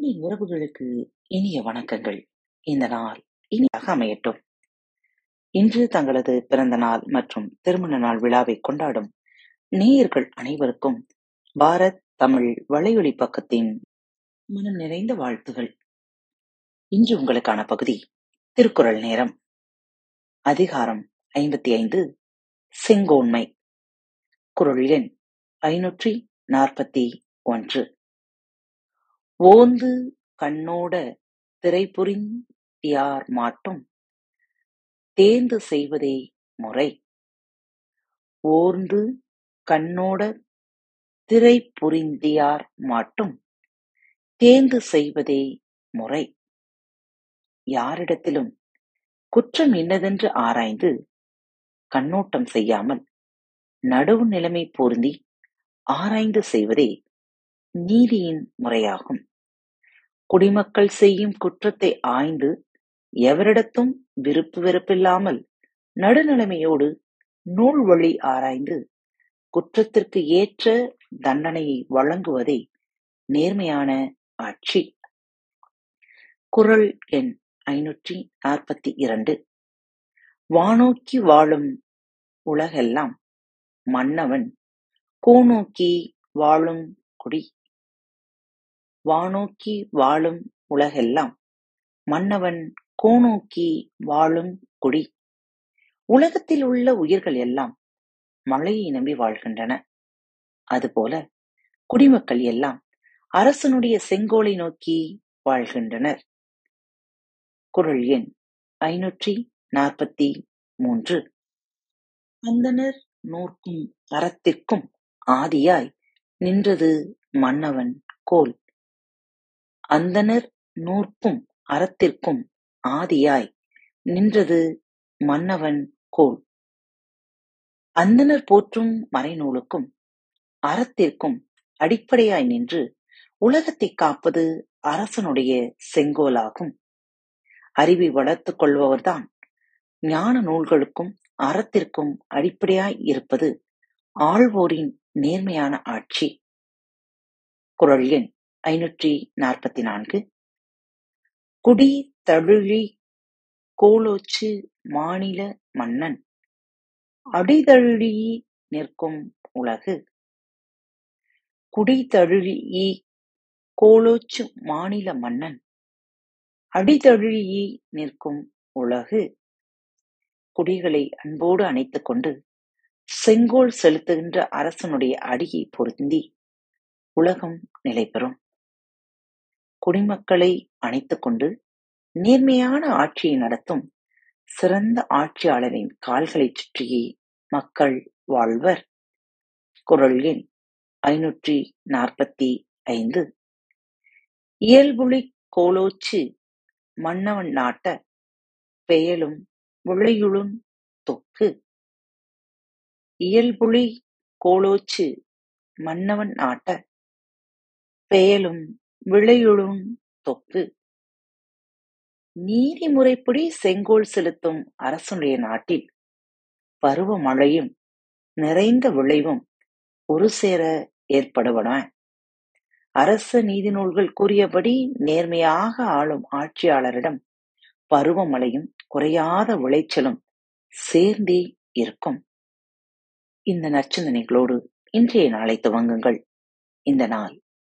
அன்பின் உறவுகளுக்கு இனிய வணக்கங்கள். இந்த நாள் இனியாக அமையட்டும். இன்று தங்களது பிறந்த நாள் மற்றும் திருமண நாள் விழாவை கொண்டாடும் நேயர்கள் அனைவருக்கும் பாரத் தமிழ் வலையொலி பக்கத்தின் மனம் நிறைந்த வாழ்த்துகள். இன்று உங்களுக்கான பகுதி திருக்குறள் நேரம். அதிகாரம் ஐம்பத்தி ஐந்து செங்கோன்மை. குரல் எண் ஐநூற்றி நாற்பத்தி ஒன்று. ஓந்து கண்ணோட திரைபுரிந் மாட்டும். தேந்து செய்வதே முறை. ஓர்ந்து கண்ணோட திரை புரிந்தியார் மாட்டும். தேர்ந்து செய்வதே முறை. யாரிடத்திலும் குற்றம் இன்னதென்று ஆராய்ந்து கண்ணோட்டம் செய்யாமல் நடுவு நிலைமை பொருந்தி ஆராய்ந்து செய்வதே நீதியின் முறையாகும். குடிமக்கள் செய்யும் குற்றத்தை ஆய்ந்து எவரிடத்தும் விருப்பு வெறுப்பில்லாமல் நடுநிலைமையோடு நூல் வழி ஆராய்ந்து குற்றத்திற்கு ஏற்ற தண்டனையை வழங்குவதே நேர்மையான ஆட்சி. குரல் எண் ஐநூற்றி நாற்பத்தி இரண்டு. வானோக்கி வாழும் உலகெல்லாம் மன்னவன் கூநோக்கி வாழும் குடி. வானோக்கி வாழும் உலகெல்லாம் மன்னவன் கோநோக்கி வாழும் குடி. உலகத்தில் உள்ள உயிர்கள் எல்லாம் மழையை நம்பி வாழ்கின்றன. அதுபோல குடிமக்கள் எல்லாம் அரசனுடைய செங்கோலை நோக்கி வாழ்கின்றனர். குரல் எண் ஐநூற்றி நாற்பத்தி மூன்று. அந்தனர் நூற்கும் அறத்திற்கும் ஆதியாய் நின்றது மன்னவன் கோல். அந்தனர் நூற்கும் அறத்திற்கும் ஆதியாய் நின்றது மன்னவன் கோல் அந்தனர் போற்றும் மறைநூலுக்கும் அறத்திற்கும் அடிப்படையாய் நின்று உலகத்தை காப்பது அரசனுடைய செங்கோலாகும். அறிவை வளர்த்துக் கொள்பவர்தான் ஞான நூல்களுக்கும் அறத்திற்கும் அடிப்படையாய் இருப்பது ஆழ்வோரின் நேர்மையான ஆட்சி. குரல் எண் ஐநூற்றி நாற்பத்தி நான்கு குடி தழுழி கோலோச்சு மாநில மன்னன். அடிதழுழி நிற்கும் உலகு. குடி தழுழி கோலோச்சு மாநில மன்னன். அடிதழுழி நிற்கும் உலகு. குடிகளை அன்போடு அணைத்துக் கொண்டு செங்கோல் செலுத்துகின்ற அரசனுடைய அடியை பொருந்தி உலகம் நிலை பெறும் குடிமக்களை அணைத்துக் கொண்டு நேர்மையான ஆட்சியை நடத்தும் சிறந்த ஆட்சியாளரின் கால்களைச் சுற்றியே மக்கள் வாழ்வர். குரல் எண் ஐநூற்றி நாற்பத்தி ஐந்து. இயல்புளி கோலோச்சு மன்னவன் நாட்ட பெயலும் விளையுளும் தொக்கு. இயல்புளி கோலோச்சு மன்னவன் நாட்ட பெயலும் விளையுளும் தொக்கு நீதிமுறைப்படி செங்கோல் செலுத்தும் அரசனுடைய நாட்டில் பருவமழையும் நிறைந்த விளைவும் ஒரு சேர ஏற்படுவன. அரச நீதி நூல்கள் கூறியபடி நேர்மையாக ஆளும் ஆட்சியாளரிடம் பருவமழையும் குறையாத விளைச்சலும் சேர்ந்தே இருக்கும். இந்த நற்சிந்தனைகளோடு இன்றைய நாளை துவங்குங்கள். இந்த நாள்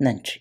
நன்றி